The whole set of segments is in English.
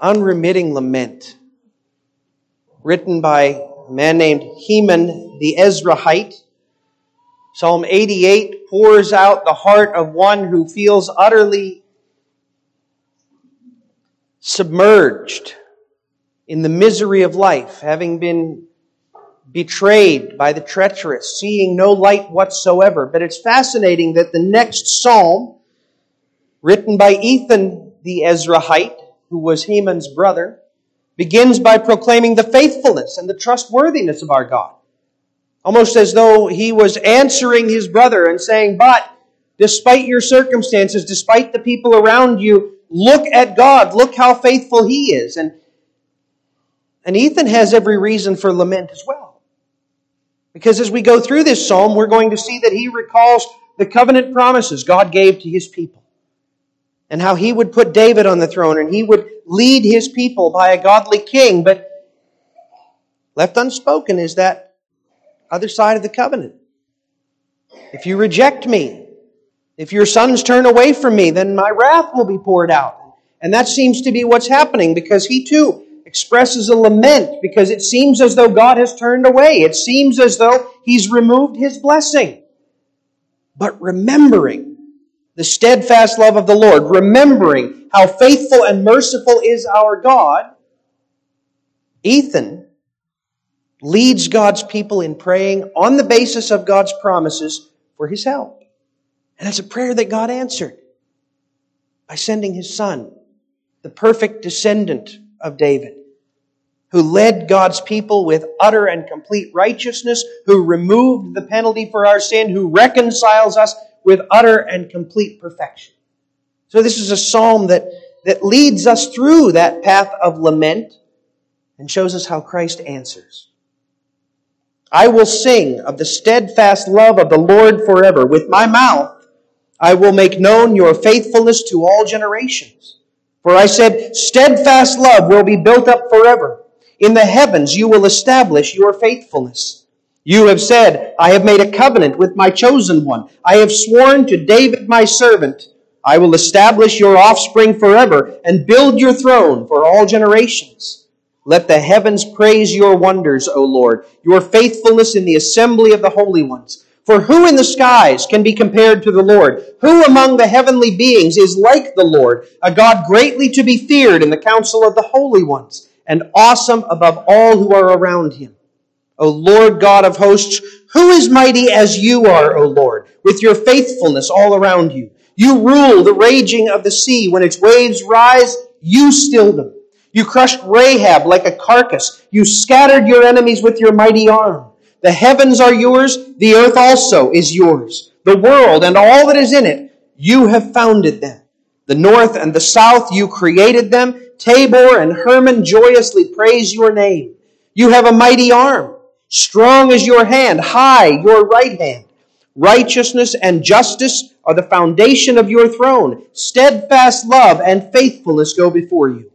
unremitting lament written by a man named Heman the Ezrahite. Psalm 88 pours out the heart of one who feels utterly submerged in the misery of life, having been betrayed by the treacherous, seeing no light whatsoever. But it's fascinating that the next psalm, written by Ethan the Ezrahite, who was Heman's brother, begins by proclaiming the faithfulness and the trustworthiness of our God. Almost as though he was answering his brother and saying, But despite your circumstances, despite the people around you, look at God. Look how faithful he is. And, and Ethan has every reason for lament as well. Because as we go through this psalm, we're going to see that he recalls the covenant promises God gave to his people and how he would put David on the throne and he would lead his people by a godly king. But left unspoken is that other side of the covenant. If you reject me, if your sons turn away from me, then my wrath will be poured out. And that seems to be what's happening because he too expresses a lament because it seems as though God has turned away. It seems as though he's removed his blessing. But remembering the steadfast love of the Lord, remembering how faithful and merciful is our God, Ethan leads God's people in praying on the basis of God's promises for his help. And it's a prayer that God answered by sending his son, the perfect descendant of David, who led God's people with utter and complete righteousness, who removed the penalty for our sin, who reconciles us with utter and complete perfection. So this is a psalm that, that leads us through that path of lament and shows us how Christ answers. I will sing of the steadfast love of the Lord forever. With my mouth I will make known your faithfulness to all generations. For I said, steadfast love will be built up forever. In the heavens you will establish your faithfulness. You have said, I have made a covenant with my chosen one. I have sworn to David my servant. I will establish your offspring forever and build your throne for all generations. Let the heavens praise your wonders, O Lord, your faithfulness in the assembly of the holy ones. For who in the skies can be compared to the Lord? Who among the heavenly beings is like the Lord, a God greatly to be feared in the council of the holy ones, and awesome above all who are around him? O Lord God of hosts, who is mighty as you are, O Lord, with your faithfulness all around you? You rule the raging of the sea. When its waves rise, you still them. You crushed Rahab like a carcass. You scattered your enemies with your mighty arm. The heavens are yours. The earth also is yours. The world and all that is in it, you have founded them. The north and the south, you created them. Tabor and Hermon joyously praise your name. You have a mighty arm. Strong is your hand, high your right hand. Righteousness and justice are the foundation of your throne. Steadfast love and faithfulness go before you.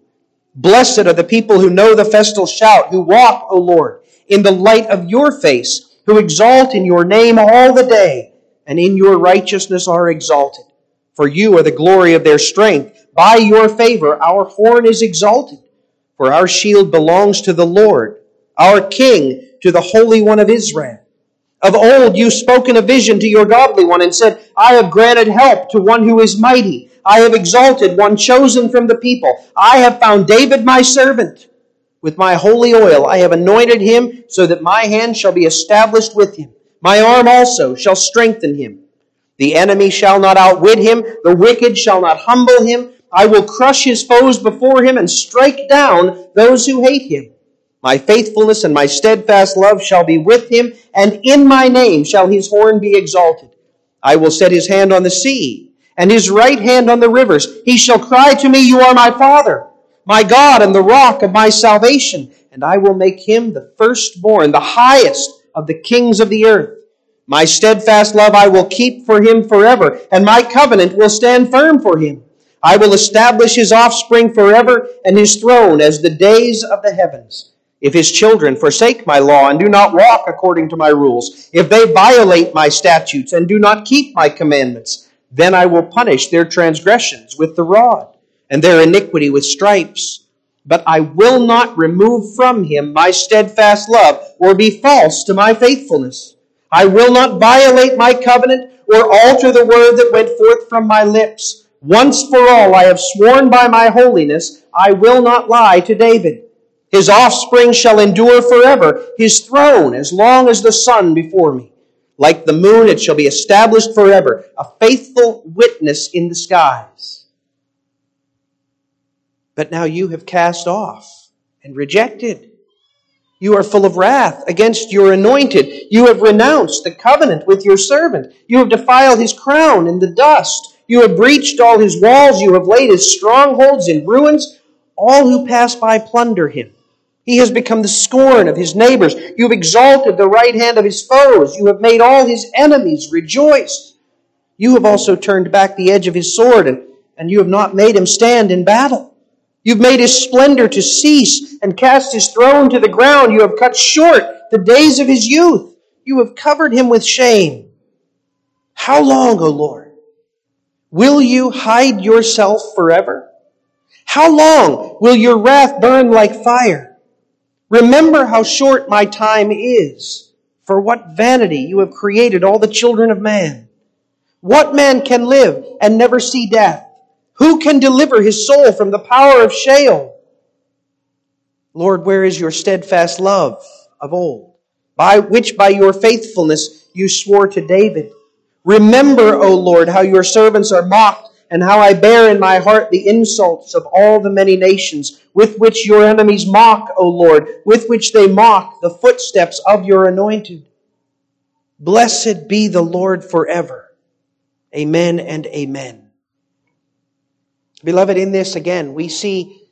Blessed are the people who know the festal shout, who walk, O Lord, in the light of your face, who exalt in your name all the day, and in your righteousness are exalted. For you are the glory of their strength. By your favor our horn is exalted. For our shield belongs to the Lord. Our King to the Holy One of Israel. Of old you spoke in a vision to your godly one and said, I have granted help to one who is mighty. I have exalted one chosen from the people. I have found David my servant. With my holy oil I have anointed him so that my hand shall be established with him. My arm also shall strengthen him. The enemy shall not outwit him. The wicked shall not humble him. I will crush his foes before him and strike down those who hate him. My faithfulness and my steadfast love shall be with him, and in my name shall his horn be exalted. I will set his hand on the sea, and his right hand on the rivers. He shall cry to me, You are my Father, my God, and the rock of my salvation. And I will make him the firstborn, the highest of the kings of the earth. My steadfast love I will keep for him forever, and my covenant will stand firm for him. I will establish his offspring forever, and his throne as the days of the heavens. If his children forsake my law and do not walk according to my rules, if they violate my statutes and do not keep my commandments, then I will punish their transgressions with the rod and their iniquity with stripes. but I will not remove from him my steadfast love or be false to my faithfulness. I will not violate my covenant or alter the word that went forth from my lips. Once for all I have sworn by my holiness, I will not lie to David. His offspring shall endure forever, his throne as long as the sun before me. Like the moon, it shall be established forever, a faithful witness in the skies. But now you have cast off and rejected. You are full of wrath against your anointed. You have renounced the covenant with your servant. You have defiled his crown in the dust. You have breached all his walls. You have laid his strongholds in ruins. All who pass by plunder him. He has become the scorn of his neighbors. You have exalted the right hand of his foes. You have made all his enemies rejoice. You have also turned back the edge of his sword, and, and you have not made him stand in battle. You've made his splendor to cease and cast his throne to the ground. You have cut short the days of his youth. You have covered him with shame. How long, O Lord? Will you hide yourself forever? How long will your wrath burn like fire? Remember how short my time is. For what vanity you have created all the children of man. What man can live and never see death? Who can deliver his soul from the power of Sheol? Lord, where is your steadfast love of old, by which by your faithfulness you swore to David? Remember, O Lord, how your servants are mocked and how I bear in my heart the insults of all the many nations, with which your enemies mock, O Lord, with which they mock the footsteps of your anointed. Blessed be the Lord forever. Amen and amen. Beloved, in this again, we see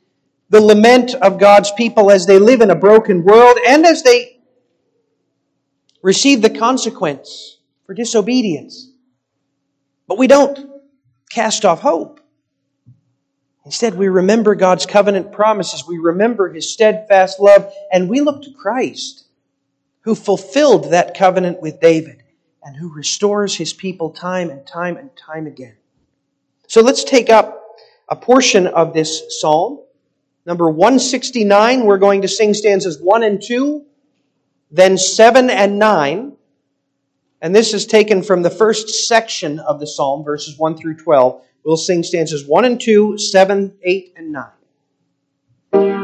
the lament of God's people as they live in a broken world and as they receive the consequence for disobedience. But we don't cast off hope. Instead, we remember God's covenant promises, we remember His steadfast love, and we look to Christ, who fulfilled that covenant with David and who restores His people time and time and time again. So let's take up a portion of this psalm. Number 169, we're going to sing stanzas 1 and 2, then 7 and 9, and this is taken from the first section of the psalm, verses 1 through 12. We'll sing stanzas 1 and 2, 7, 8, and 9.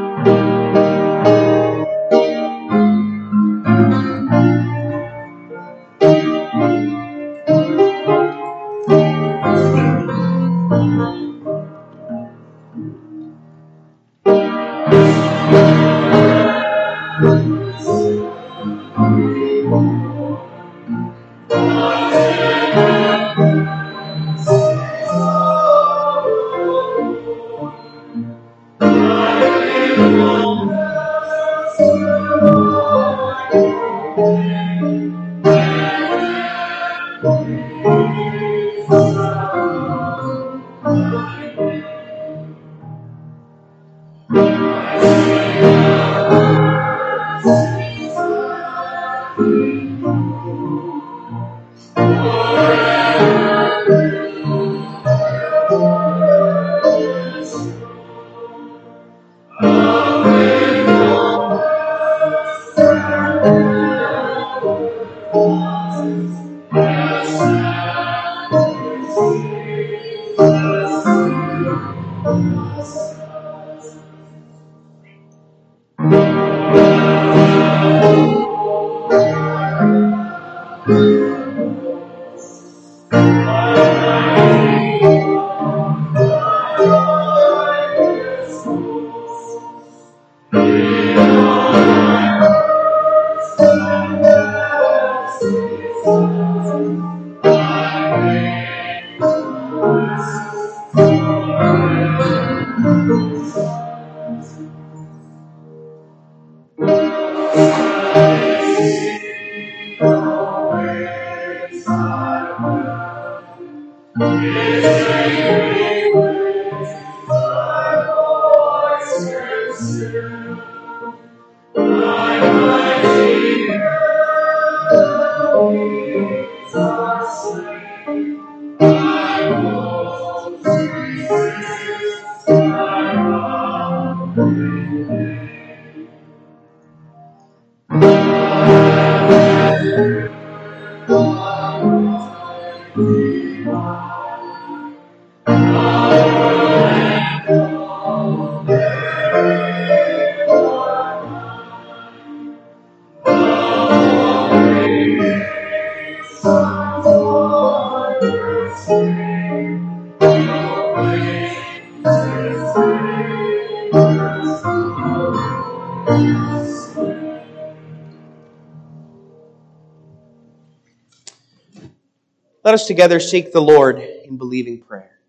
Let us together seek the Lord in believing prayer.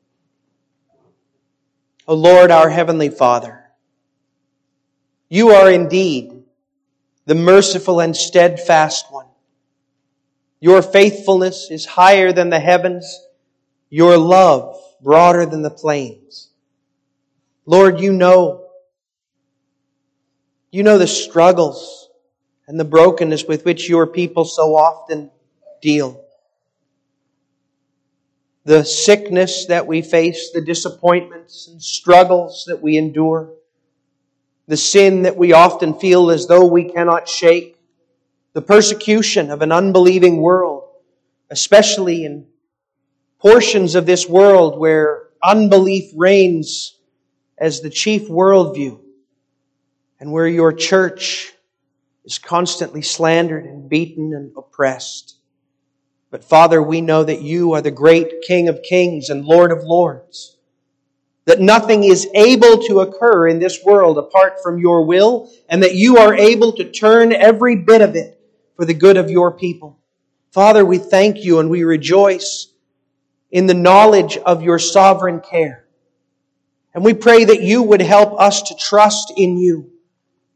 O Lord, our Heavenly Father, you are indeed the merciful and steadfast one. Your faithfulness is higher than the heavens, your love broader than the plains. Lord, you know, you know the struggles and the brokenness with which your people so often deal the sickness that we face, the disappointments and struggles that we endure, the sin that we often feel as though we cannot shake, the persecution of an unbelieving world, especially in portions of this world where unbelief reigns as the chief worldview and where your church is constantly slandered and beaten and oppressed. But Father, we know that you are the great King of kings and Lord of lords. That nothing is able to occur in this world apart from your will, and that you are able to turn every bit of it for the good of your people. Father, we thank you and we rejoice in the knowledge of your sovereign care. And we pray that you would help us to trust in you,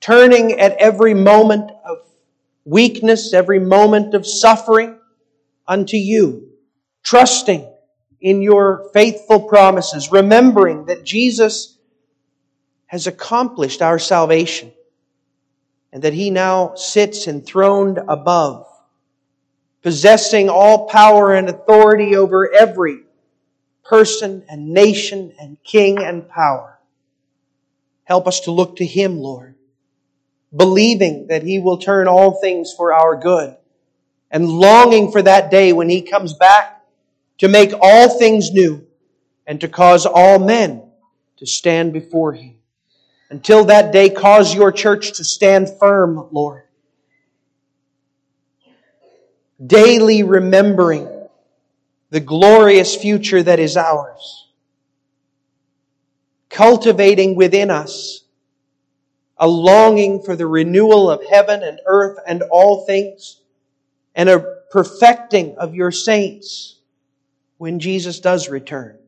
turning at every moment of weakness, every moment of suffering, unto you, trusting in your faithful promises, remembering that Jesus has accomplished our salvation and that he now sits enthroned above, possessing all power and authority over every person and nation and king and power. Help us to look to him, Lord, believing that he will turn all things for our good and longing for that day when he comes back to make all things new and to cause all men to stand before him. Until that day, cause your church to stand firm, Lord. Daily remembering the glorious future that is ours. Cultivating within us a longing for the renewal of heaven and earth and all things and a perfecting of your saints when Jesus does return.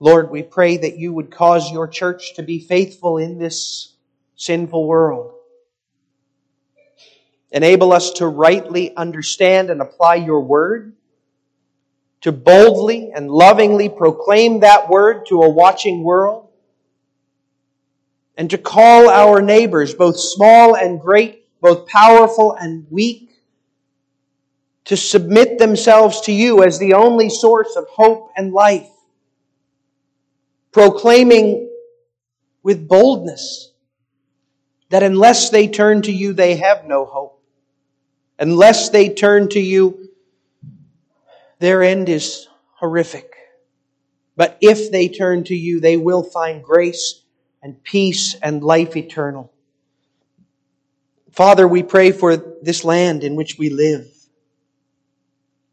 Lord, we pray that you would cause your church to be faithful in this sinful world. Enable us to rightly understand and apply your word, to boldly and lovingly proclaim that word to a watching world, and to call our neighbors, both small and great, both powerful and weak, to submit themselves to you as the only source of hope and life, proclaiming with boldness that unless they turn to you, they have no hope. Unless they turn to you, their end is horrific. But if they turn to you, they will find grace and peace and life eternal. Father, we pray for this land in which we live.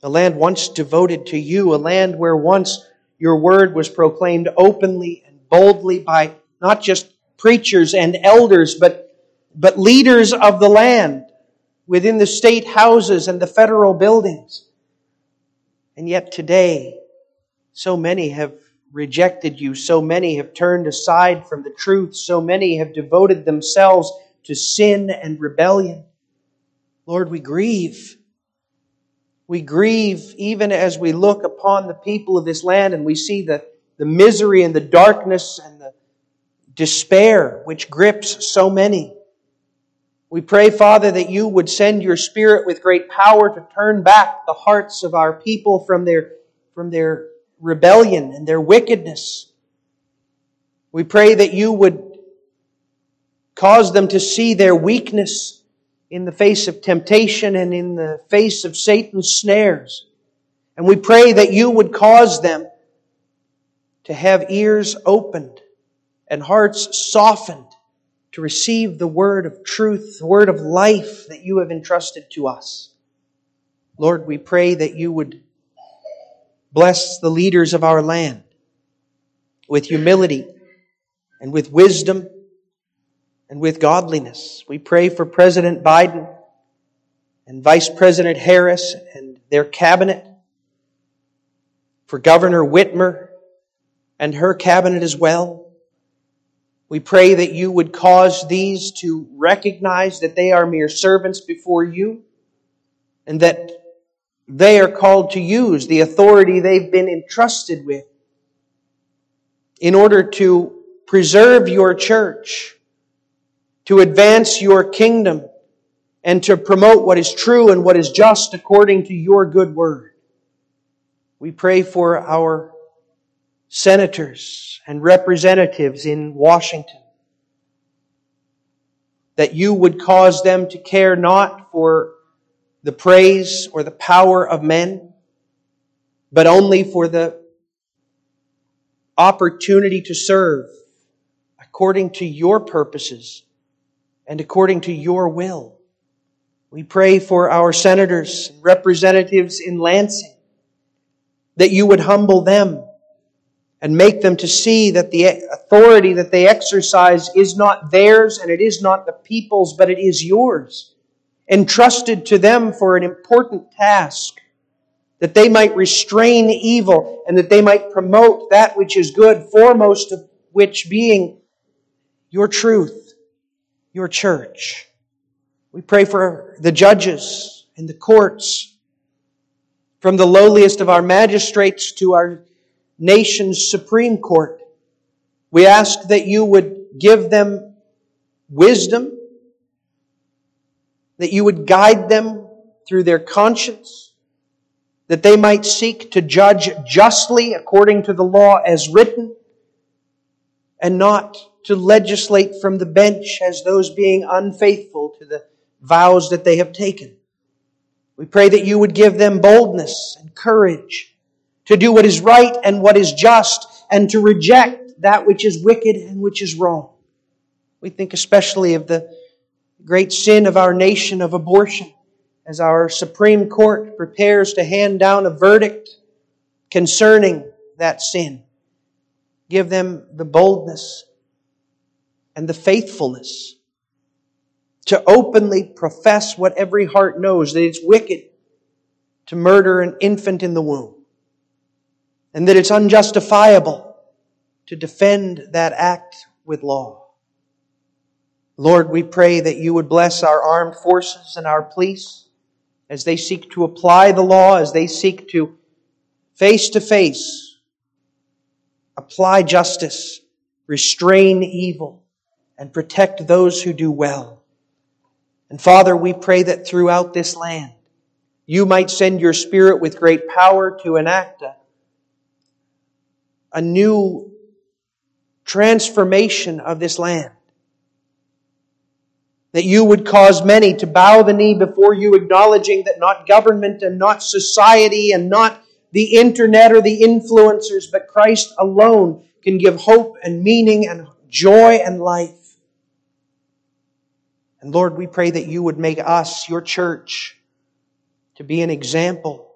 A land once devoted to you, a land where once your word was proclaimed openly and boldly by not just preachers and elders, but, but leaders of the land within the state houses and the federal buildings. And yet today, so many have rejected you, so many have turned aside from the truth, so many have devoted themselves to sin and rebellion. Lord, we grieve. We grieve even as we look upon the people of this land and we see the, the misery and the darkness and the despair which grips so many. We pray, Father, that you would send your Spirit with great power to turn back the hearts of our people from their, from their rebellion and their wickedness. We pray that you would Cause them to see their weakness in the face of temptation and in the face of Satan's snares. And we pray that you would cause them to have ears opened and hearts softened to receive the word of truth, the word of life that you have entrusted to us. Lord, we pray that you would bless the leaders of our land with humility and with wisdom and with godliness. We pray for President Biden and Vice President Harris and their cabinet, for Governor Whitmer and her cabinet as well. We pray that you would cause these to recognize that they are mere servants before you and that they are called to use the authority they've been entrusted with in order to preserve your church to advance your kingdom and to promote what is true and what is just according to your good word. We pray for our senators and representatives in Washington that you would cause them to care not for the praise or the power of men, but only for the opportunity to serve according to your purposes and according to your will. We pray for our senators and representatives in Lansing that you would humble them and make them to see that the authority that they exercise is not theirs and it is not the people's, but it is yours, entrusted to them for an important task, that they might restrain evil and that they might promote that which is good, foremost of which being your truth your church. We pray for the judges and the courts, from the lowliest of our magistrates to our nation's Supreme Court. We ask that you would give them wisdom, that you would guide them through their conscience, that they might seek to judge justly according to the law as written, and not to legislate from the bench as those being unfaithful to the vows that they have taken. We pray that you would give them boldness and courage to do what is right and what is just and to reject that which is wicked and which is wrong. We think especially of the great sin of our nation of abortion as our Supreme Court prepares to hand down a verdict concerning that sin. Give them the boldness and the faithfulness to openly profess what every heart knows that it's wicked to murder an infant in the womb and that it's unjustifiable to defend that act with law. Lord, we pray that you would bless our armed forces and our police as they seek to apply the law, as they seek to face to face apply justice, restrain evil, and protect those who do well. And Father, we pray that throughout this land, you might send your Spirit with great power to enact a, a new transformation of this land. That you would cause many to bow the knee before you, acknowledging that not government and not society and not the internet or the influencers, but Christ alone can give hope and meaning and joy and life. And Lord, we pray that you would make us, your church, to be an example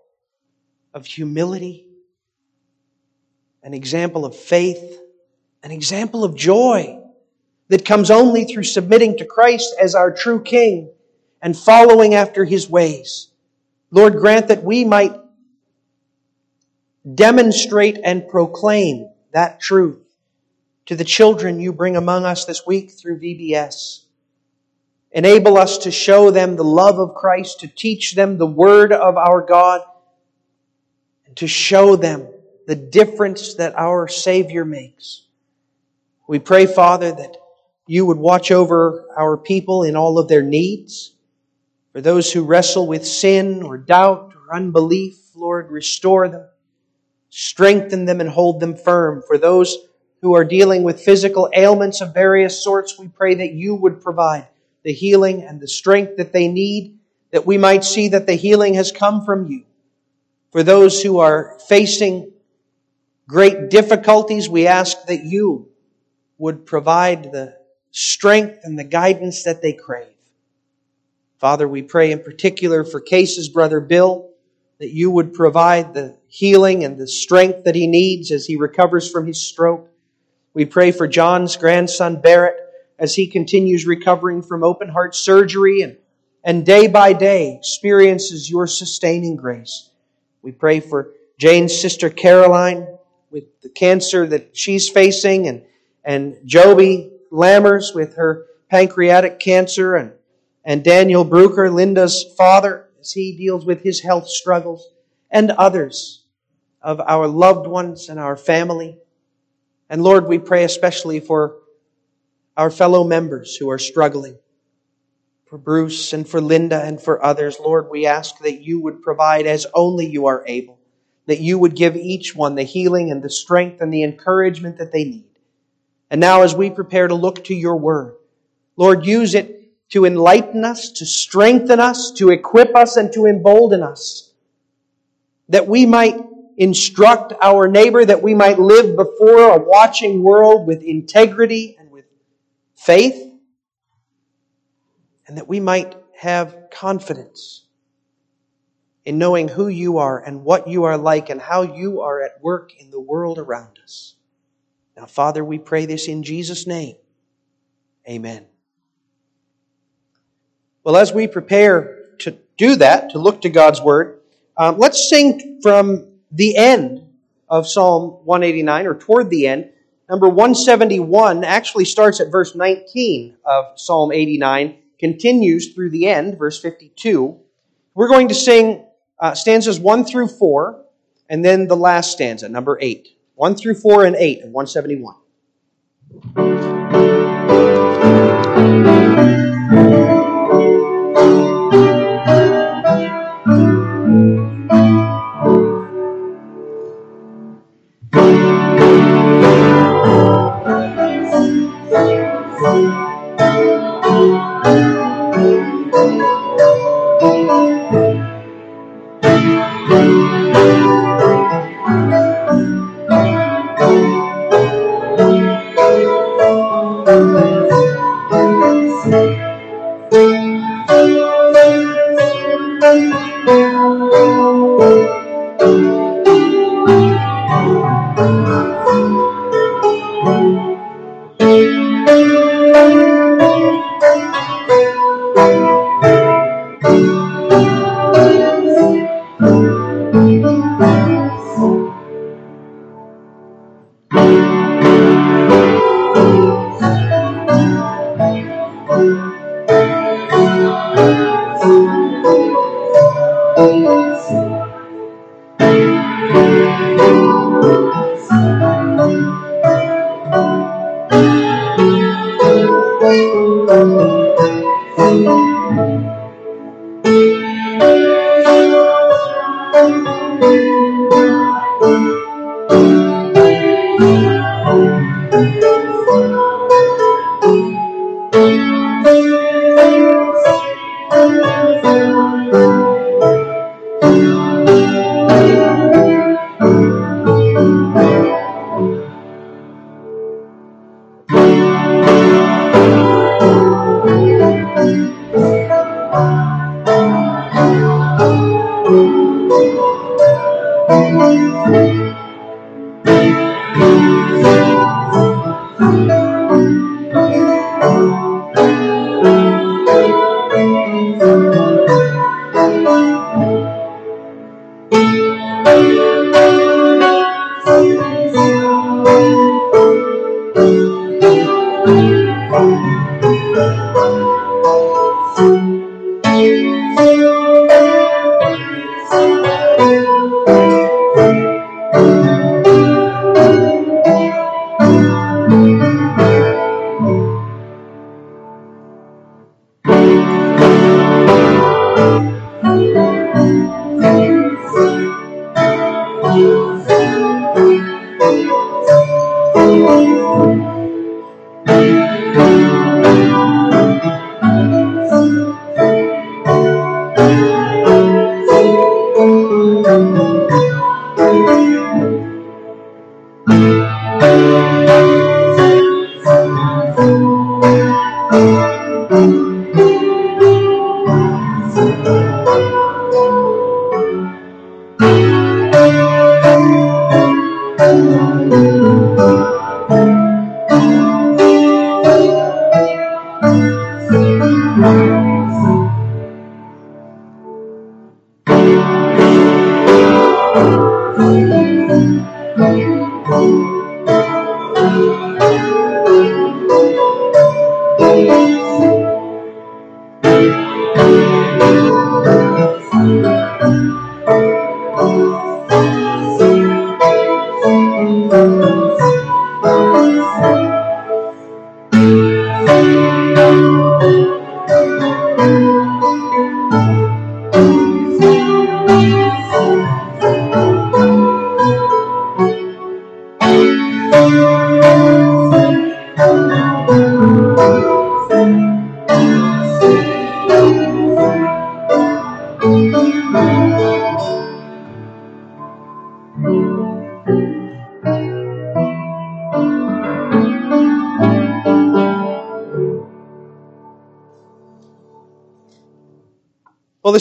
of humility, an example of faith, an example of joy that comes only through submitting to Christ as our true King and following after His ways. Lord, grant that we might demonstrate and proclaim that truth to the children you bring among us this week through VBS. Enable us to show them the love of Christ, to teach them the word of our God, and to show them the difference that our Savior makes. We pray, Father, that you would watch over our people in all of their needs. For those who wrestle with sin or doubt or unbelief, Lord, restore them, strengthen them, and hold them firm. For those who are dealing with physical ailments of various sorts, we pray that you would provide the healing and the strength that they need, that we might see that the healing has come from you. For those who are facing great difficulties, we ask that you would provide the strength and the guidance that they crave. Father, we pray in particular for Case's brother Bill, that you would provide the healing and the strength that he needs as he recovers from his stroke. We pray for John's grandson Barrett as he continues recovering from open heart surgery and, and day by day experiences your sustaining grace. We pray for Jane's sister Caroline with the cancer that she's facing and, and Joby Lammers with her pancreatic cancer and, and Daniel Bruker, Linda's father, as he deals with his health struggles and others of our loved ones and our family. And Lord, we pray especially for our fellow members who are struggling. For Bruce and for Linda and for others, Lord, we ask that you would provide as only you are able, that you would give each one the healing and the strength and the encouragement that they need. And now, as we prepare to look to your word, Lord, use it to enlighten us, to strengthen us, to equip us, and to embolden us, that we might instruct our neighbor, that we might live before a watching world with integrity faith, and that we might have confidence in knowing who you are and what you are like and how you are at work in the world around us. Now, Father, we pray this in Jesus' name. Amen. Well, as we prepare to do that, to look to God's Word, um, let's sing from the end of Psalm 189, or toward the end. Number 171 actually starts at verse 19 of Psalm 89, continues through the end, verse 52. We're going to sing uh, stanzas 1 through 4, and then the last stanza, number 8. 1 through 4 and 8 of 171.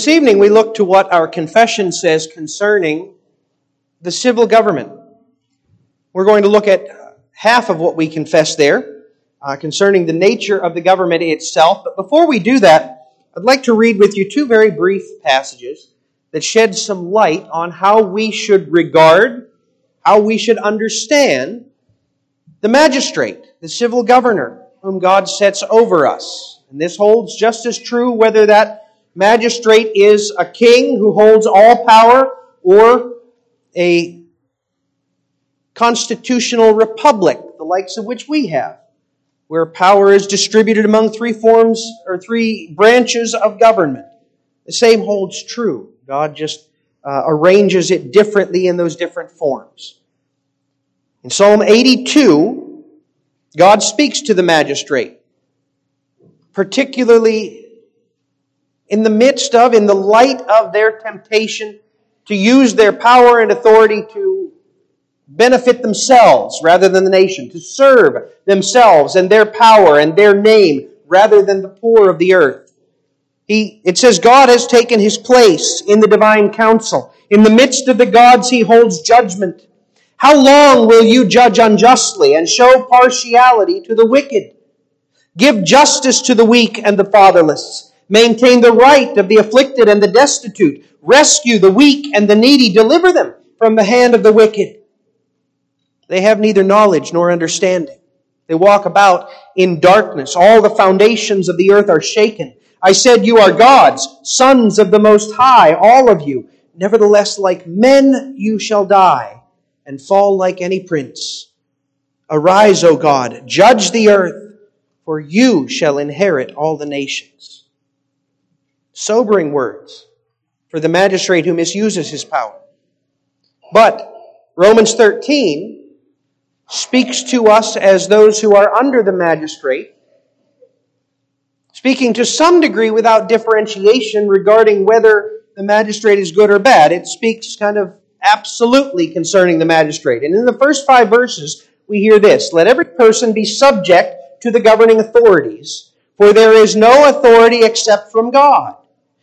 This evening we look to what our confession says concerning the civil government. We're going to look at half of what we confess there uh, concerning the nature of the government itself. But before we do that, I'd like to read with you two very brief passages that shed some light on how we should regard, how we should understand the magistrate, the civil governor, whom God sets over us. And this holds just as true whether that magistrate is a king who holds all power or a constitutional republic, the likes of which we have, where power is distributed among three forms or three branches of government. The same holds true. God just uh, arranges it differently in those different forms. In Psalm 82, God speaks to the magistrate, particularly in the midst of, in the light of their temptation to use their power and authority to benefit themselves rather than the nation, to serve themselves and their power and their name rather than the poor of the earth. He, it says God has taken his place in the divine council. In the midst of the gods, he holds judgment. How long will you judge unjustly and show partiality to the wicked? Give justice to the weak and the fatherless Maintain the right of the afflicted and the destitute. Rescue the weak and the needy. Deliver them from the hand of the wicked. They have neither knowledge nor understanding. They walk about in darkness. All the foundations of the earth are shaken. I said, You are gods, sons of the Most High, all of you. Nevertheless, like men you shall die, and fall like any prince. Arise, O God, judge the earth, for you shall inherit all the nations. Sobering words for the magistrate who misuses his power. But Romans 13 speaks to us as those who are under the magistrate, speaking to some degree without differentiation regarding whether the magistrate is good or bad. It speaks kind of absolutely concerning the magistrate. And in the first five verses, we hear this Let every person be subject to the governing authorities, for there is no authority except from God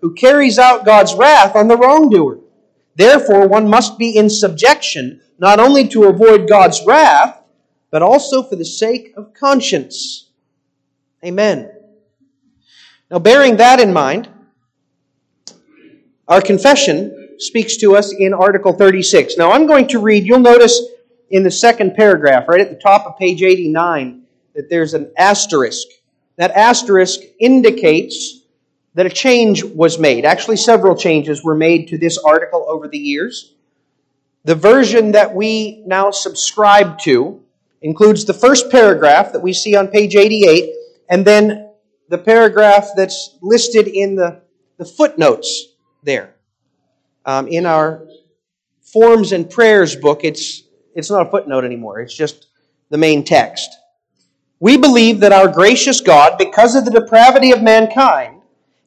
who carries out God's wrath on the wrongdoer. Therefore, one must be in subjection, not only to avoid God's wrath, but also for the sake of conscience. Amen. Now, bearing that in mind, our confession speaks to us in Article 36. Now, I'm going to read, you'll notice in the second paragraph, right at the top of page 89, that there's an asterisk. That asterisk indicates that a change was made. Actually, several changes were made to this article over the years. The version that we now subscribe to includes the first paragraph that we see on page 88, and then the paragraph that's listed in the, the footnotes there. Um, in our forms and prayers book, it's, it's not a footnote anymore, it's just the main text. We believe that our gracious God, because of the depravity of mankind,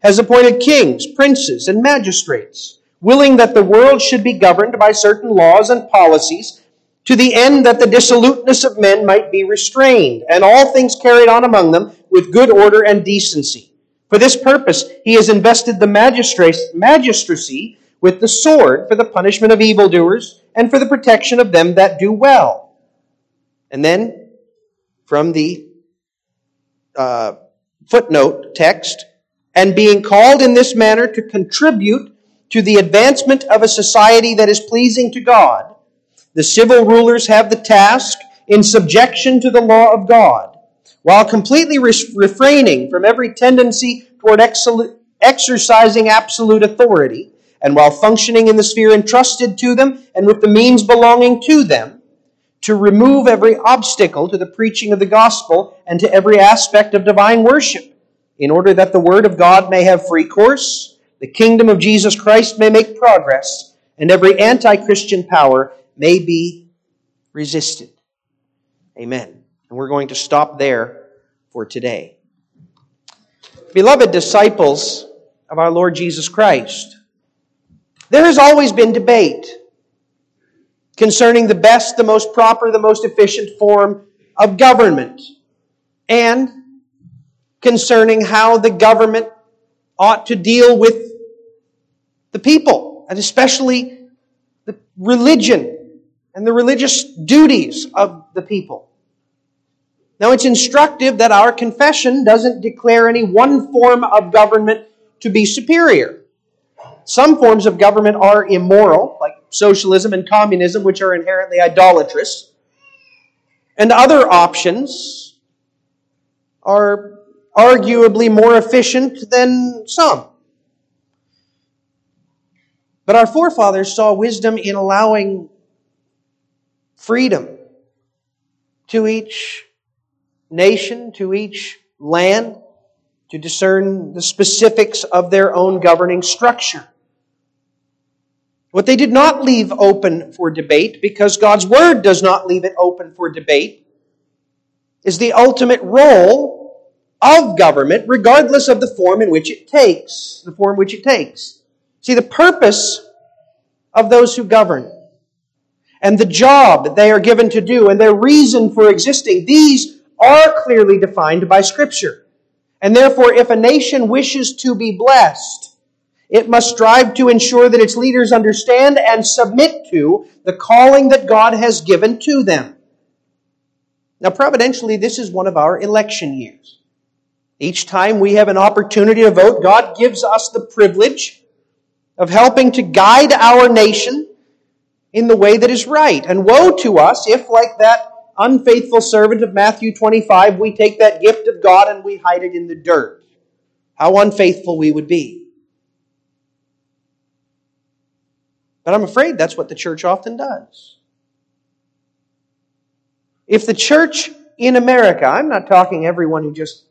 has appointed kings, princes, and magistrates, willing that the world should be governed by certain laws and policies, to the end that the dissoluteness of men might be restrained, and all things carried on among them with good order and decency. For this purpose, he has invested the magistracy with the sword for the punishment of evildoers and for the protection of them that do well. And then from the uh, footnote text, and being called in this manner to contribute to the advancement of a society that is pleasing to God, the civil rulers have the task in subjection to the law of God, while completely refraining from every tendency toward exercising absolute authority, and while functioning in the sphere entrusted to them and with the means belonging to them, to remove every obstacle to the preaching of the gospel and to every aspect of divine worship, in order that the word of God may have free course, the kingdom of Jesus Christ may make progress, and every anti Christian power may be resisted. Amen. And we're going to stop there for today. Beloved disciples of our Lord Jesus Christ, there has always been debate concerning the best, the most proper, the most efficient form of government, and concerning how the government ought to deal with the people, and especially the religion and the religious duties of the people. Now, it's instructive that our confession doesn't declare any one form of government to be superior. Some forms of government are immoral, like socialism and communism, which are inherently idolatrous. And other options are arguably more efficient than some. But our forefathers saw wisdom in allowing freedom to each nation, to each land, to discern the specifics of their own governing structure. What they did not leave open for debate, because God's Word does not leave it open for debate, is the ultimate role of government, regardless of the form in which it takes. The form which it takes. See, the purpose of those who govern and the job that they are given to do and their reason for existing, these are clearly defined by Scripture. And therefore, if a nation wishes to be blessed, it must strive to ensure that its leaders understand and submit to the calling that God has given to them. Now, providentially, this is one of our election years. Each time we have an opportunity to vote, God gives us the privilege of helping to guide our nation in the way that is right. And woe to us if, like that unfaithful servant of Matthew 25, we take that gift of God and we hide it in the dirt. How unfaithful we would be. But I'm afraid that's what the church often does. If the church in America, I'm not talking everyone who just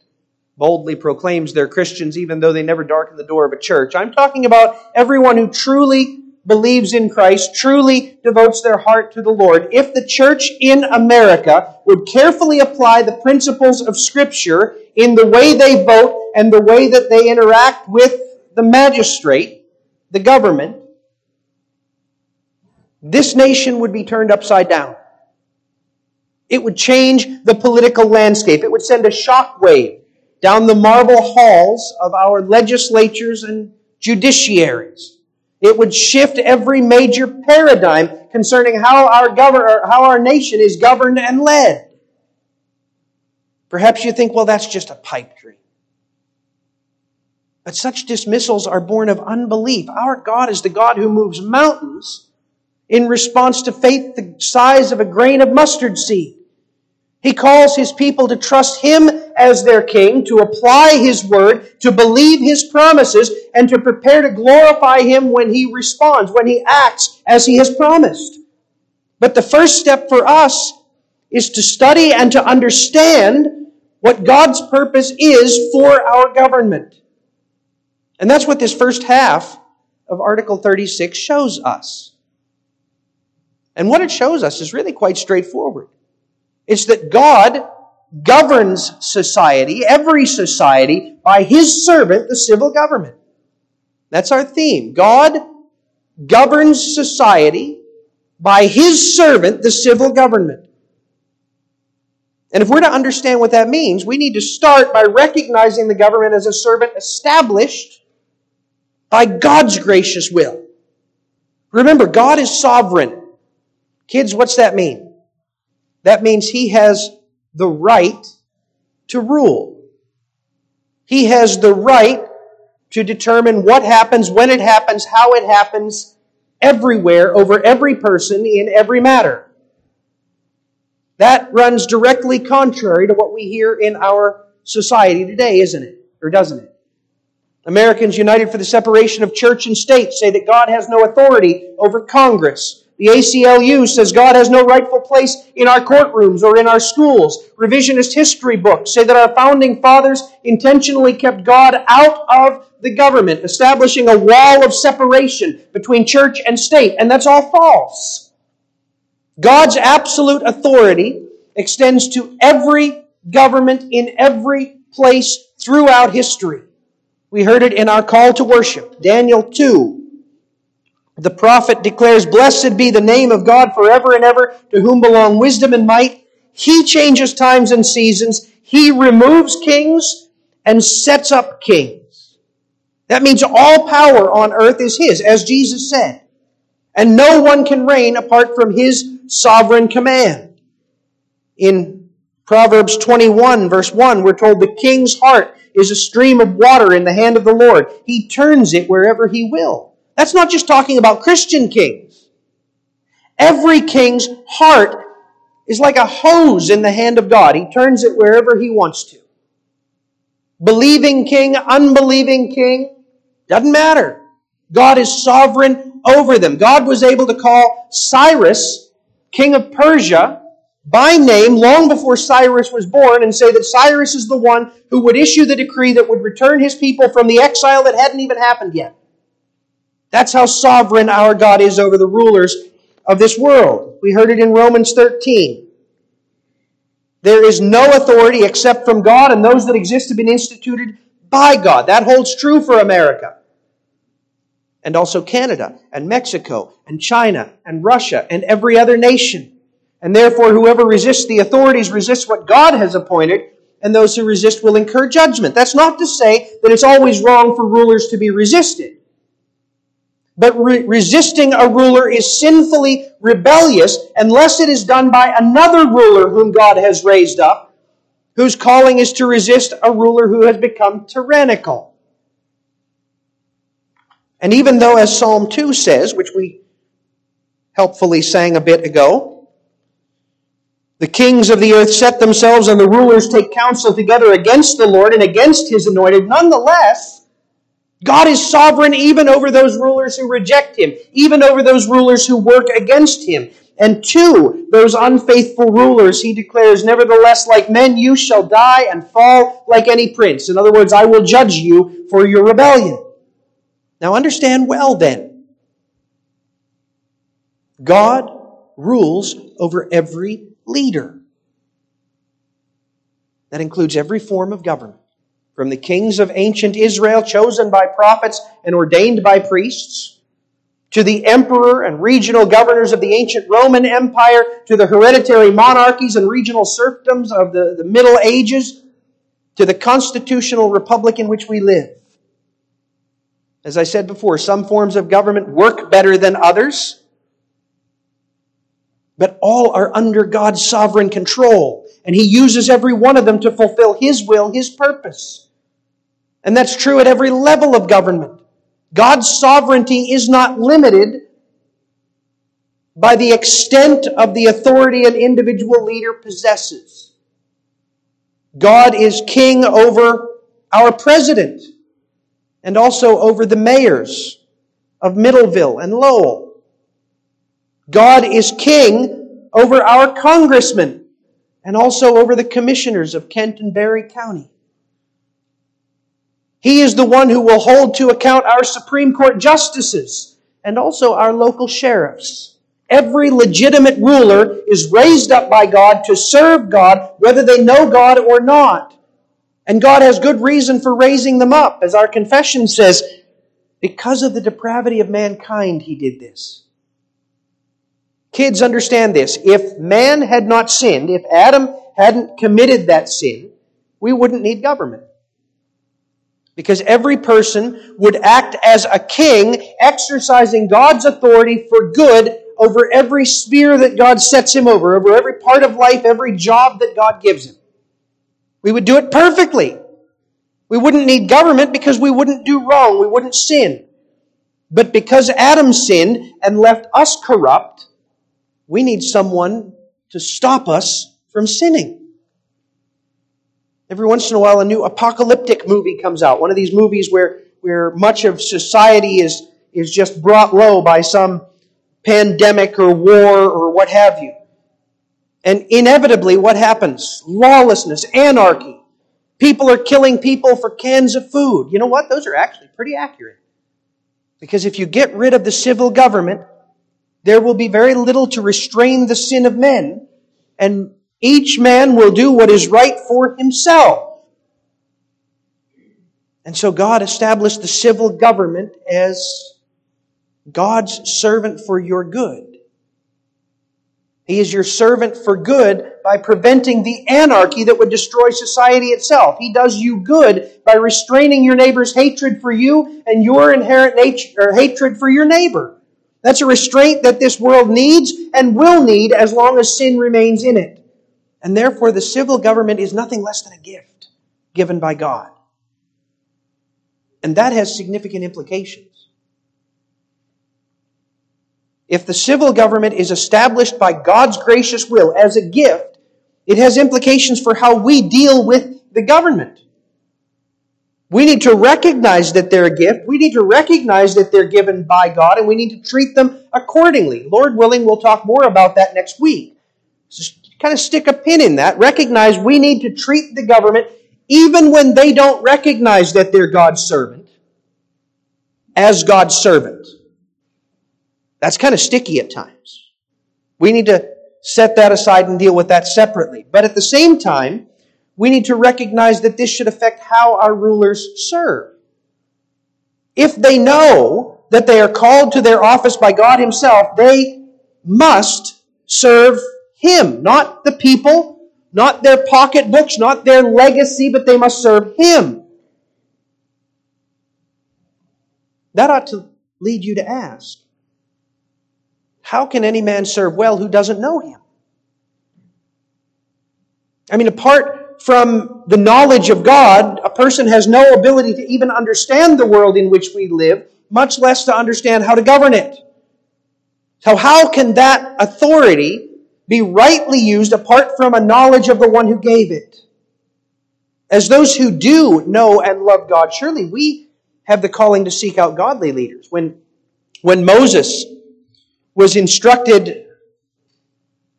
boldly proclaims they're Christians even though they never darken the door of a church. I'm talking about everyone who truly believes in Christ, truly devotes their heart to the Lord. If the church in America would carefully apply the principles of Scripture in the way they vote and the way that they interact with the magistrate, the government, this nation would be turned upside down. It would change the political landscape. It would send a shockwave down the marble halls of our legislatures and judiciaries. It would shift every major paradigm concerning how our govern, how our nation is governed and led. Perhaps you think, well, that's just a pipe dream. But such dismissals are born of unbelief. Our God is the God who moves mountains in response to faith the size of a grain of mustard seed. He calls his people to trust him as their king, to apply his word, to believe his promises, and to prepare to glorify him when he responds, when he acts as he has promised. But the first step for us is to study and to understand what God's purpose is for our government. And that's what this first half of Article 36 shows us. And what it shows us is really quite straightforward. It's that God governs society, every society, by His servant, the civil government. That's our theme. God governs society by His servant, the civil government. And if we're to understand what that means, we need to start by recognizing the government as a servant established by God's gracious will. Remember, God is sovereign. Kids, what's that mean? That means he has the right to rule. He has the right to determine what happens, when it happens, how it happens, everywhere, over every person, in every matter. That runs directly contrary to what we hear in our society today, isn't it? Or doesn't it? Americans United for the Separation of Church and State say that God has no authority over Congress The ACLU says God has no rightful place in our courtrooms or in our schools. Revisionist history books say that our founding fathers intentionally kept God out of the government, establishing a wall of separation between church and state, and that's all false. God's absolute authority extends to every government in every place throughout history. We heard it in our call to worship, Daniel 2. The prophet declares, Blessed be the name of God forever and ever, to whom belong wisdom and might. He changes times and seasons. He removes kings and sets up kings. That means all power on earth is His, as Jesus said. And no one can reign apart from His sovereign command. In Proverbs 21 verse 1, we're told the king's heart is a stream of water in the hand of the Lord. He turns it wherever he will. That's not just talking about Christian kings. Every king's heart is like a hose in the hand of God. He turns it wherever he wants to. Believing king, unbelieving king, doesn't matter. God is sovereign over them. God was able to call Cyrus, king of Persia, by name long before Cyrus was born and say that Cyrus is the one who would issue the decree that would return his people from the exile that hadn't even happened yet. That's how sovereign our God is over the rulers of this world. We heard it in Romans 13. There is no authority except from God, and those that exist have been instituted by God. That holds true for America. And also Canada, and Mexico, and China, and Russia, and every other nation. And therefore, whoever resists the authorities resists what God has appointed, and those who resist will incur judgment. That's not to say that it's always wrong for rulers to be resisted. But re- resisting a ruler is sinfully rebellious unless it is done by another ruler whom God has raised up, whose calling is to resist a ruler who has become tyrannical. And even though, as Psalm 2 says, which we helpfully sang a bit ago, the kings of the earth set themselves and the rulers take counsel together against the Lord and against his anointed. Nonetheless, God is sovereign even over those rulers who reject him, even over those rulers who work against him. And to those unfaithful rulers, he declares, Nevertheless, like men, you shall die and fall like any prince. In other words, I will judge you for your rebellion. Now understand well then. God rules over every leader. That includes every form of government, from the kings of ancient Israel chosen by prophets and ordained by priests, to the emperor and regional governors of the ancient Roman Empire, to the hereditary monarchies and regional serfdoms of the, the Middle Ages, to the constitutional republic in which we live. As I said before, some forms of government work better than others but all are under God's sovereign control. And He uses every one of them to fulfill His will, His purpose. And that's true at every level of government. God's sovereignty is not limited by the extent of the authority an individual leader possesses. God is king over our president and also over the mayors of Middleville and Lowell. God is king over our congressmen and also over the commissioners of Kent and Barry County. He is the one who will hold to account our Supreme Court justices and also our local sheriffs. Every legitimate ruler is raised up by God to serve God, whether they know God or not. And God has good reason for raising them up. As our confession says, because of the depravity of mankind, He did this. Kids, understand this. If man had not sinned, if Adam hadn't committed that sin, we wouldn't need government. Because every person would act as a king, exercising God's authority for good over every sphere that God sets him over, over every part of life, every job that God gives him. We would do it perfectly. We wouldn't need government because we wouldn't do wrong. We wouldn't sin. But because Adam sinned and left us corrupt, we need someone to stop us from sinning. Every once in a while, a new apocalyptic movie comes out. One of these movies where, where much of society is, is just brought low by some pandemic or war or what have you. And inevitably, what happens? Lawlessness, anarchy. People are killing people for cans of food. You know what? Those are actually pretty accurate. Because if you get rid of the civil government, there will be very little to restrain the sin of men, and each man will do what is right for himself. And so God established the civil government as God's servant for your good. He is your servant for good by preventing the anarchy that would destroy society itself. He does you good by restraining your neighbor's hatred for you and your inherent nature, hatred for your neighbor. That's a restraint that this world needs and will need as long as sin remains in it. And therefore, the civil government is nothing less than a gift given by God. And that has significant implications. If the civil government is established by God's gracious will as a gift, it has implications for how we deal with the government. We need to recognize that they're a gift. We need to recognize that they're given by God, and we need to treat them accordingly. Lord willing, we'll talk more about that next week. Just kind of stick a pin in that. Recognize we need to treat the government, even when they don't recognize that they're God's servant, as God's servant. That's kind of sticky at times. We need to set that aside and deal with that separately. But at the same time, we need to recognize that this should affect how our rulers serve. If they know that they are called to their office by God Himself, they must serve Him, not the people, not their pocketbooks, not their legacy, but they must serve Him. That ought to lead you to ask how can any man serve well who doesn't know Him? I mean, apart from the knowledge of God, a person has no ability to even understand the world in which we live, much less to understand how to govern it. So, how can that authority be rightly used apart from a knowledge of the one who gave it? As those who do know and love God, surely we have the calling to seek out godly leaders. When, when Moses was instructed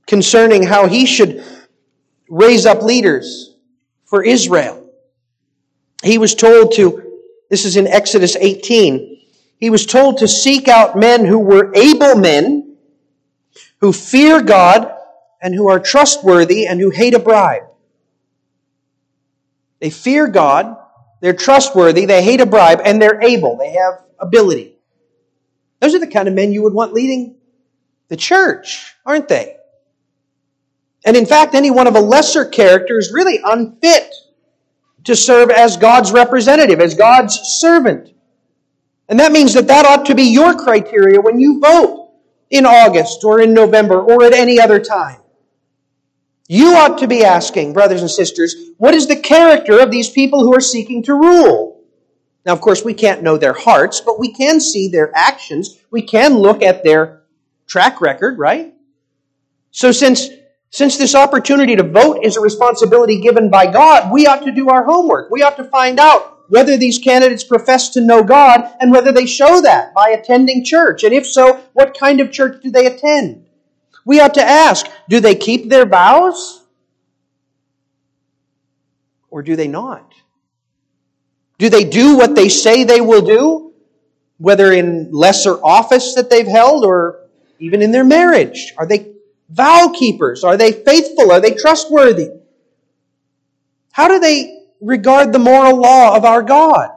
concerning how he should raise up leaders, for Israel. He was told to, this is in Exodus 18, he was told to seek out men who were able men, who fear God, and who are trustworthy, and who hate a bribe. They fear God, they're trustworthy, they hate a bribe, and they're able. They have ability. Those are the kind of men you would want leading the church, aren't they? And in fact, any one of a lesser character is really unfit to serve as God's representative, as God's servant. And that means that that ought to be your criteria when you vote in August or in November or at any other time. You ought to be asking, brothers and sisters, what is the character of these people who are seeking to rule? Now, of course, we can't know their hearts, but we can see their actions. We can look at their track record, right? So since since this opportunity to vote is a responsibility given by God, we ought to do our homework. We ought to find out whether these candidates profess to know God and whether they show that by attending church. And if so, what kind of church do they attend? We ought to ask, do they keep their vows? Or do they not? Do they do what they say they will do? Whether in lesser office that they've held or even in their marriage? Are they vow keepers? Are they faithful? Are they trustworthy? How do they regard the moral law of our God?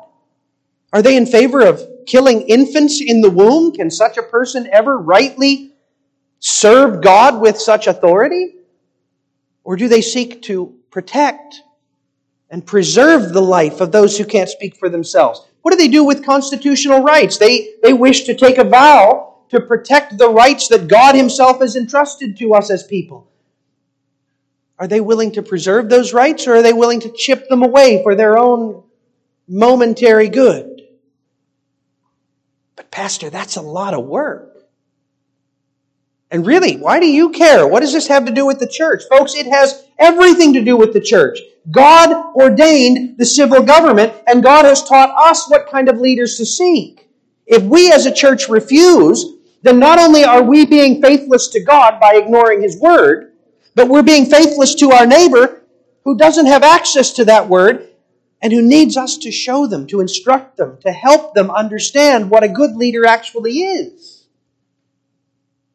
Are they in favor of killing infants in the womb? Can such a person ever rightly serve God with such authority? Or do they seek to protect and preserve the life of those who can't speak for themselves? What do they do with constitutional rights? They, they wish to take a vow to protect the rights that God Himself has entrusted to us as people? Are they willing to preserve those rights or are they willing to chip them away for their own momentary good? But, Pastor, that's a lot of work. And really, why do you care? What does this have to do with the church? Folks, it has everything to do with the church. God ordained the civil government, and God has taught us what kind of leaders to seek. If we as a church refuse then not only are we being faithless to God by ignoring His Word, but we're being faithless to our neighbor who doesn't have access to that Word and who needs us to show them, to instruct them, to help them understand what a good leader actually is.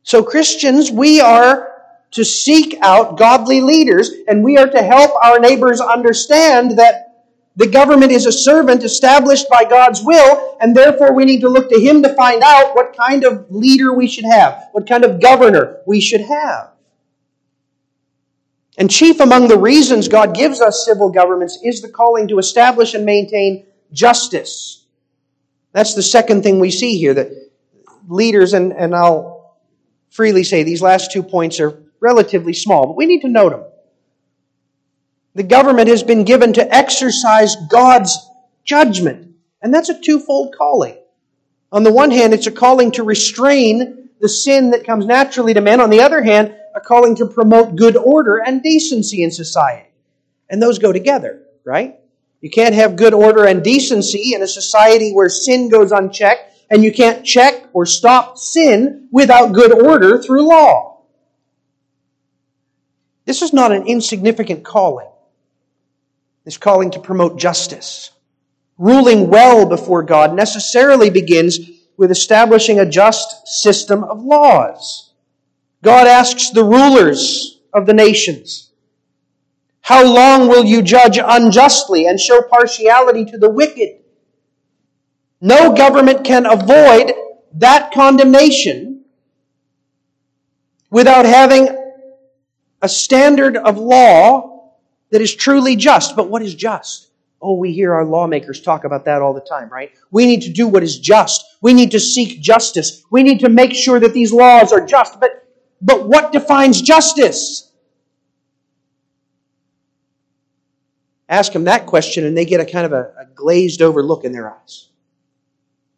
So, Christians, we are to seek out godly leaders and we are to help our neighbors understand that the government is a servant established by God's will, and therefore we need to look to Him to find out what kind of leader we should have, what kind of governor we should have. And chief among the reasons God gives us civil governments is the calling to establish and maintain justice. That's the second thing we see here that leaders, and, and I'll freely say these last two points are relatively small, but we need to note them. The government has been given to exercise God's judgment. And that's a twofold calling. On the one hand, it's a calling to restrain the sin that comes naturally to men. On the other hand, a calling to promote good order and decency in society. And those go together, right? You can't have good order and decency in a society where sin goes unchecked, and you can't check or stop sin without good order through law. This is not an insignificant calling. This calling to promote justice. Ruling well before God necessarily begins with establishing a just system of laws. God asks the rulers of the nations, How long will you judge unjustly and show partiality to the wicked? No government can avoid that condemnation without having a standard of law that is truly just. But what is just? Oh, we hear our lawmakers talk about that all the time, right? We need to do what is just. We need to seek justice. We need to make sure that these laws are just. But, but what defines justice? Ask them that question and they get a kind of a, a glazed over look in their eyes.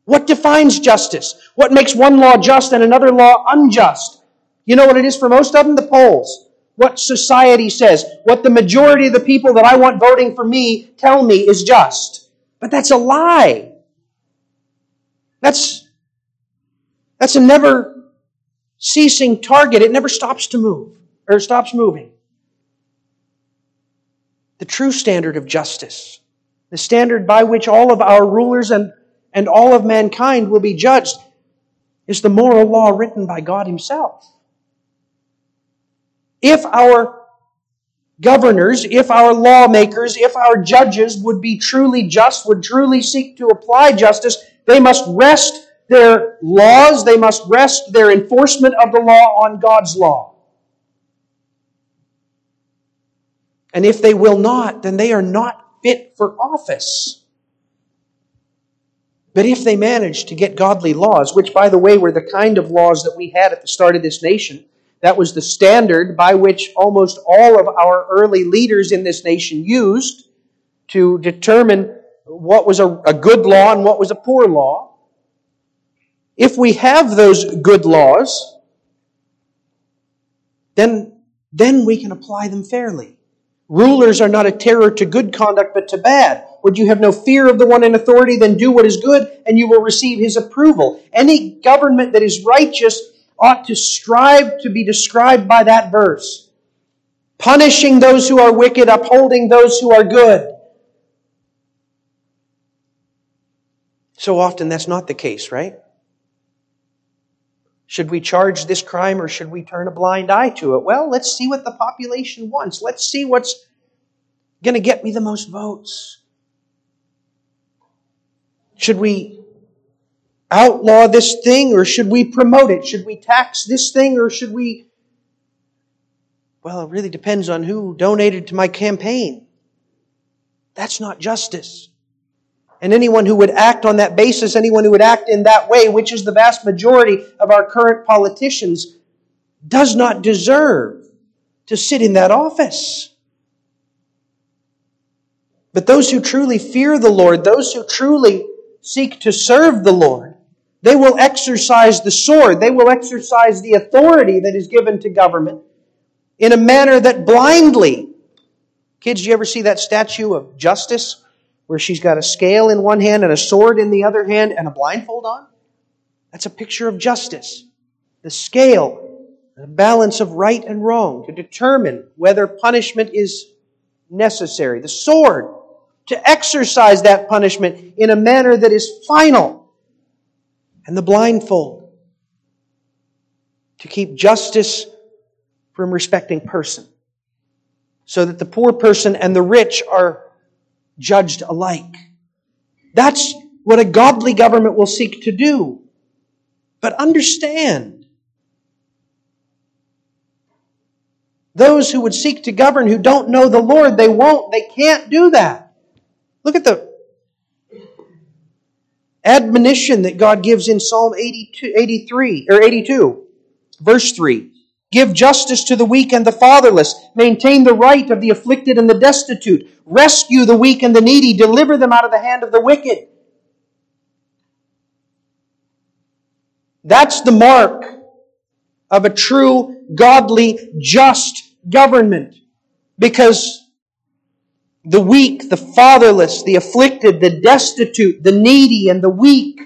What defines justice? What makes one law just and another law unjust? You know what it is for most of them? The polls what society says, what the majority of the people that I want voting for me tell me is just. But that's a lie. That's, that's a never ceasing target. It never stops to move, or stops moving. The true standard of justice, the standard by which all of our rulers and, and all of mankind will be judged, is the moral law written by God Himself if our governors, if our lawmakers, if our judges would be truly just, would truly seek to apply justice, they must rest their laws, they must rest their enforcement of the law on God's law. And if they will not, then they are not fit for office. But if they manage to get godly laws, which, by the way, were the kind of laws that we had at the start of this nation, that was the standard by which almost all of our early leaders in this nation used to determine what was a, a, good law and what was a poor law. If we have those good laws, then, then we can apply them fairly. Rulers are not a terror to good conduct, but to bad. Would you have no fear of the one in authority? Then do what is good, and you will receive his approval. Any government that is righteous ought to strive to be described by that verse. Punishing those who are wicked, upholding those who are good. So often that's not the case, right? Should we charge this crime or should we turn a blind eye to it? Well, let's see what the population wants. Let's see what's going to get me the most votes. Should we outlaw this thing or should we promote it? Should we tax this thing or should we? Well, it really depends on who donated to my campaign. That's not justice. And anyone who would act on that basis, anyone who would act in that way, which is the vast majority of our current politicians, does not deserve to sit in that office. But those who truly fear the Lord, those who truly seek to serve the Lord, they will exercise the sword. They will exercise the authority that is given to government in a manner that blindly. Kids, you ever see that statue of justice where she's got a scale in one hand and a sword in the other hand and a blindfold on? That's a picture of justice. the scale, the balance of right and wrong, to determine whether punishment is necessary, the sword, to exercise that punishment in a manner that is final, and the blindfold, to keep justice from respecting person, so that the poor person and the rich are judged alike. That's what a godly government will seek to do. But understand, those who would seek to govern who don't know the Lord, they won't, they can't do that. Look at the admonition that God gives in Psalm 82, 83 or 82, verse 3. Give justice to the weak and the fatherless. Maintain the right of the afflicted and the destitute. Rescue the weak and the needy. Deliver them out of the hand of the wicked. That's the mark of a true, godly, just government. Because the weak, the fatherless, the afflicted, the destitute, the needy, and the weak,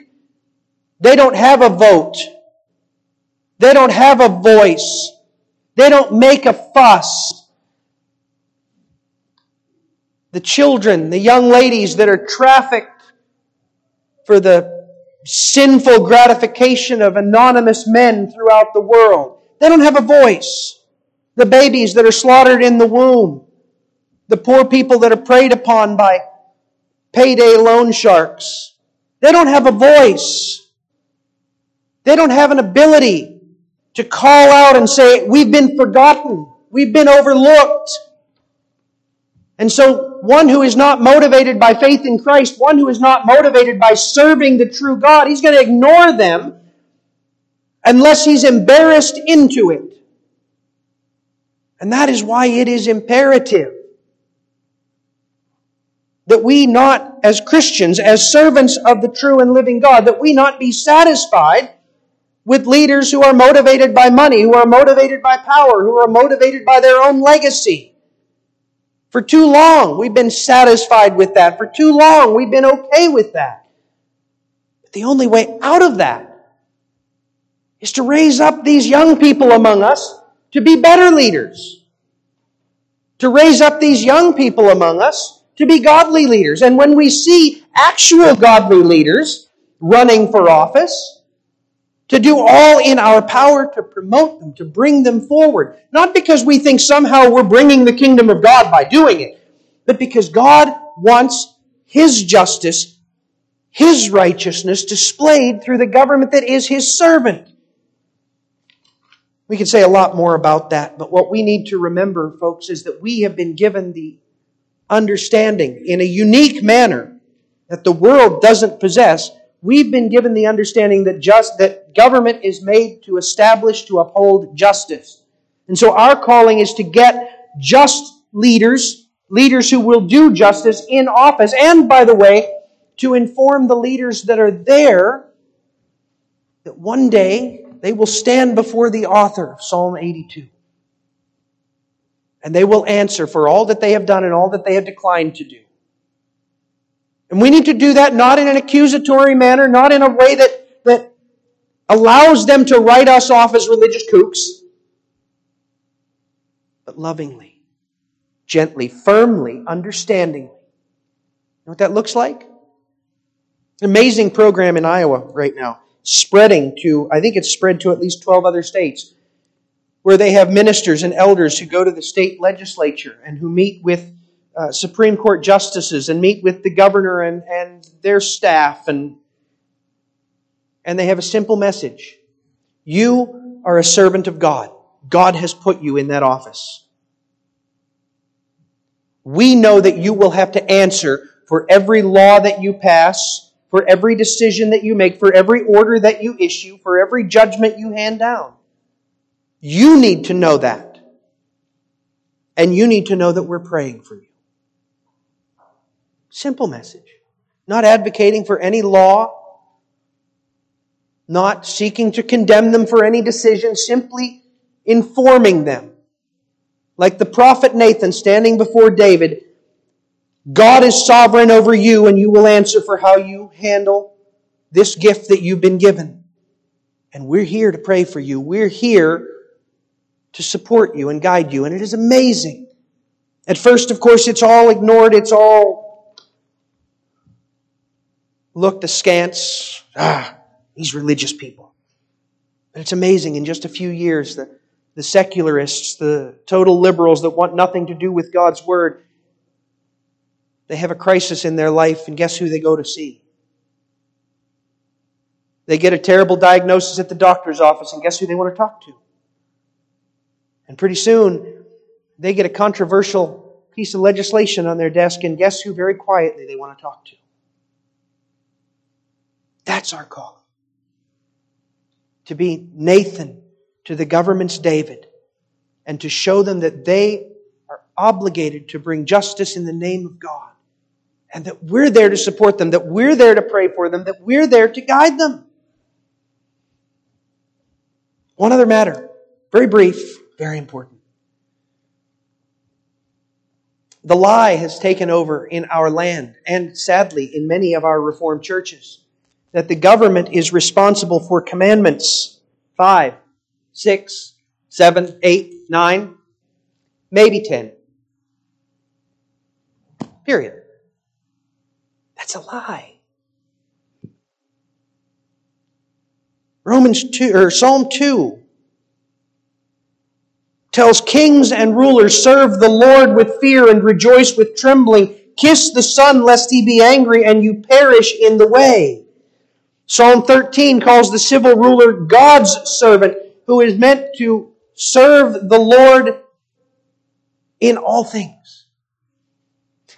they don't have a vote. They don't have a voice. They don't make a fuss. The children, the young ladies that are trafficked for the sinful gratification of anonymous men throughout the world, they don't have a voice. The babies that are slaughtered in the womb, the poor people that are preyed upon by payday loan sharks, they don't have a voice. They don't have an ability to call out and say, we've been forgotten. We've been overlooked. And so one who is not motivated by faith in Christ, one who is not motivated by serving the true God, he's going to ignore them unless he's embarrassed into it. And that is why it is imperative that we not, as Christians, as servants of the true and living God, that we not be satisfied with leaders who are motivated by money, who are motivated by power, who are motivated by their own legacy. For too long, we've been satisfied with that. For too long, we've been okay with that. But the only way out of that is to raise up these young people among us to be better leaders. To raise up these young people among us to be godly leaders. And when we see actual godly leaders running for office, to do all in our power to promote them, to bring them forward. Not because we think somehow we're bringing the kingdom of God by doing it, but because God wants His justice, His righteousness displayed through the government that is His servant. We could say a lot more about that, but what we need to remember, folks, is that we have been given the understanding in a unique manner that the world doesn't possess we've been given the understanding that just that government is made to establish to uphold justice. And so our calling is to get just leaders, leaders who will do justice in office, and by the way, to inform the leaders that are there that one day they will stand before the author of Psalm 82. And they will answer for all that they have done and all that they have declined to do. And we need to do that not in an accusatory manner, not in a way that, that allows them to write us off as religious kooks, but lovingly, gently, firmly, understandingly. You know what that looks like? Amazing program in Iowa right now, spreading to, I think it's spread to at least 12 other states, where they have ministers and elders who go to the state legislature and who meet with uh, Supreme Court justices and meet with the governor and, and their staff, and, and they have a simple message. You are a servant of God. God has put you in that office. We know that you will have to answer for every law that you pass, for every decision that you make, for every order that you issue, for every judgment you hand down. You need to know that. And you need to know that we're praying for you. Simple message. Not advocating for any law, not seeking to condemn them for any decision, simply informing them. Like the prophet Nathan standing before David, God is sovereign over you and you will answer for how you handle this gift that you've been given. And we're here to pray for you. We're here to support you and guide you. And it is amazing. At first, of course, it's all ignored. It's all looked askance. Ah, these religious people. But it's amazing. In just a few years, the, the secularists, the total liberals that want nothing to do with God's Word, they have a crisis in their life, and guess who they go to see? They get a terrible diagnosis at the doctor's office, and guess who they want to talk to? And pretty soon, they get a controversial piece of legislation on their desk, and guess who very quietly they want to talk to? That's our call. To be Nathan to the government's David, and to show them that they are obligated to bring justice in the name of God, and that we're there to support them, that we're there to pray for them, that we're there to guide them. One other matter, very brief. Very important. The lie has taken over in our land and sadly in many of our Reformed churches that the government is responsible for commandments five, six, seven, eight, nine, maybe ten. Period. That's a lie. Romans 2 or Psalm 2 tells kings and rulers, serve the Lord with fear and rejoice with trembling. Kiss the Son lest he be angry and you perish in the way. Psalm 13 calls the civil ruler God's servant who is meant to serve the Lord in all things.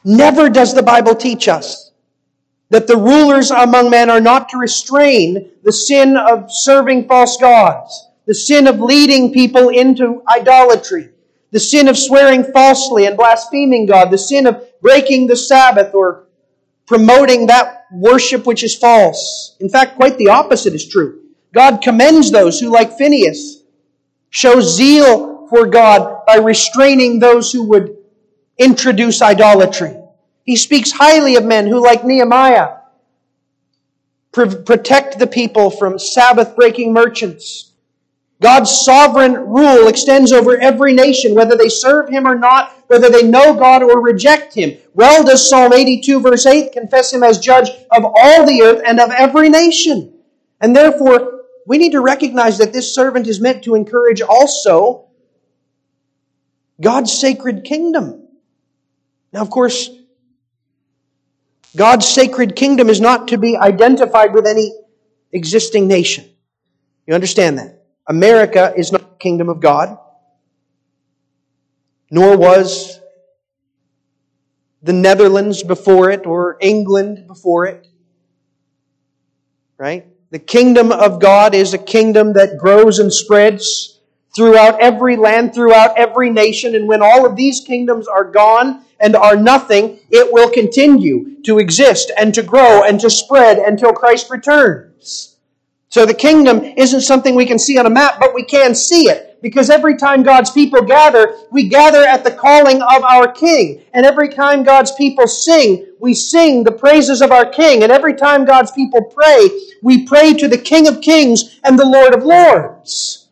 Never does the Bible teach us that the rulers among men are not to restrain the sin of serving false gods the sin of leading people into idolatry, the sin of swearing falsely and blaspheming God, the sin of breaking the Sabbath or promoting that worship which is false. In fact, quite the opposite is true. God commends those who, like Phineas, show zeal for God by restraining those who would introduce idolatry. He speaks highly of men who, like Nehemiah, protect the people from Sabbath breaking merchants God's sovereign rule extends over every nation, whether they serve Him or not, whether they know God or reject Him. Well does Psalm 82 verse 8 confess Him as judge of all the earth and of every nation. And therefore, we need to recognize that this servant is meant to encourage also God's sacred kingdom. Now, of course, God's sacred kingdom is not to be identified with any existing nation. You understand that? America is not the kingdom of God, nor was the Netherlands before it or England before it. Right? The kingdom of God is a kingdom that grows and spreads throughout every land, throughout every nation, and when all of these kingdoms are gone and are nothing, it will continue to exist and to grow and to spread until Christ returns. So the kingdom isn't something we can see on a map, but we can see it. Because every time God's people gather, we gather at the calling of our King. And every time God's people sing, we sing the praises of our King. And every time God's people pray, we pray to the King of Kings and the Lord of Lords.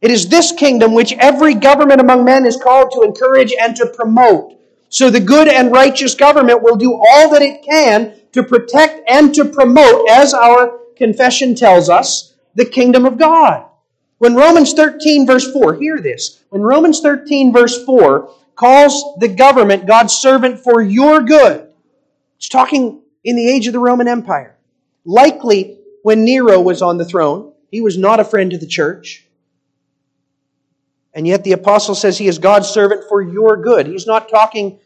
It is this kingdom which every government among men is called to encourage and to promote. So the good and righteous government will do all that it can to protect and to promote as our confession tells us, the kingdom of God. When Romans 13 verse 4, hear this. When Romans 13 verse 4 calls the government God's servant for your good, it's talking in the age of the Roman Empire. Likely when Nero was on the throne, he was not a friend to the church. And yet the apostle says he is God's servant for your good. He's not talking,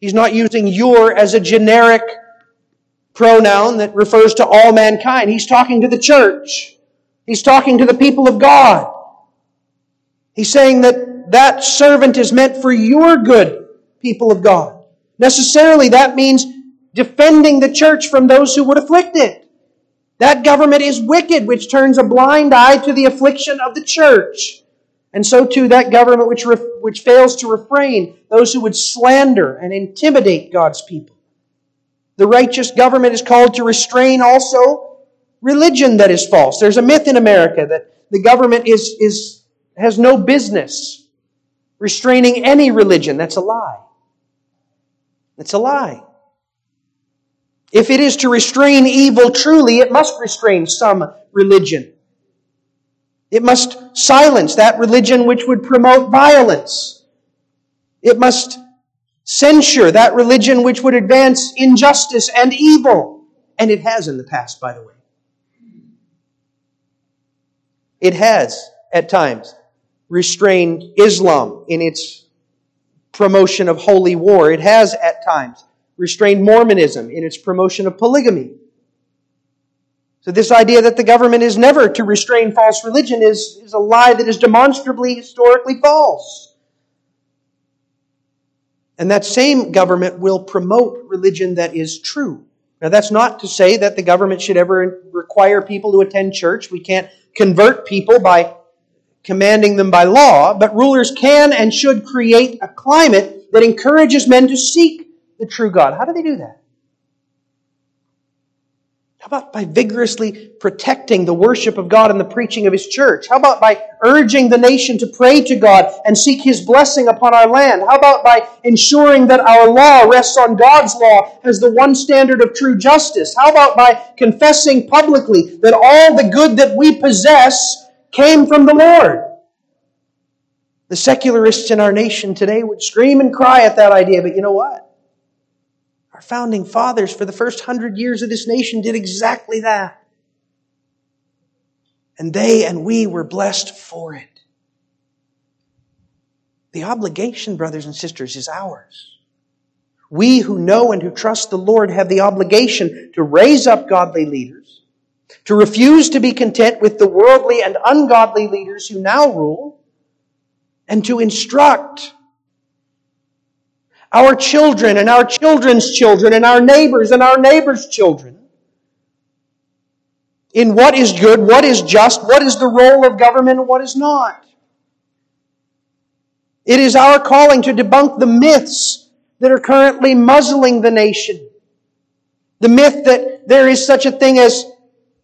he's not using your as a generic pronoun that refers to all mankind. He's talking to the church. He's talking to the people of God. He's saying that that servant is meant for your good, people of God. Necessarily, that means defending the church from those who would afflict it. That government is wicked, which turns a blind eye to the affliction of the church. And so too that government which, which fails to refrain those who would slander and intimidate God's people. The righteous government is called to restrain also religion that is false. There's a myth in America that the government is, is, has no business restraining any religion. That's a lie. It's a lie. If it is to restrain evil truly, it must restrain some religion. It must silence that religion which would promote violence. It must censure that religion which would advance injustice and evil. And it has in the past, by the way. It has, at times, restrained Islam in its promotion of holy war. It has, at times, restrained Mormonism in its promotion of polygamy. So this idea that the government is never to restrain false religion is, is a lie that is demonstrably historically false. And that same government will promote religion that is true. Now that's not to say that the government should ever require people to attend church. We can't convert people by commanding them by law, but rulers can and should create a climate that encourages men to seek the true God. How do they do that? How about by vigorously protecting the worship of God and the preaching of His church? How about by urging the nation to pray to God and seek His blessing upon our land? How about by ensuring that our law rests on God's law as the one standard of true justice? How about by confessing publicly that all the good that we possess came from the Lord? The secularists in our nation today would scream and cry at that idea, but you know what? Our founding fathers, for the first hundred years of this nation, did exactly that. And they and we were blessed for it. The obligation, brothers and sisters, is ours. We who know and who trust the Lord have the obligation to raise up godly leaders, to refuse to be content with the worldly and ungodly leaders who now rule, and to instruct our children and our children's children and our neighbors and our neighbors' children in what is good, what is just, what is the role of government, and what is not. It is our calling to debunk the myths that are currently muzzling the nation. The myth that there is such a thing as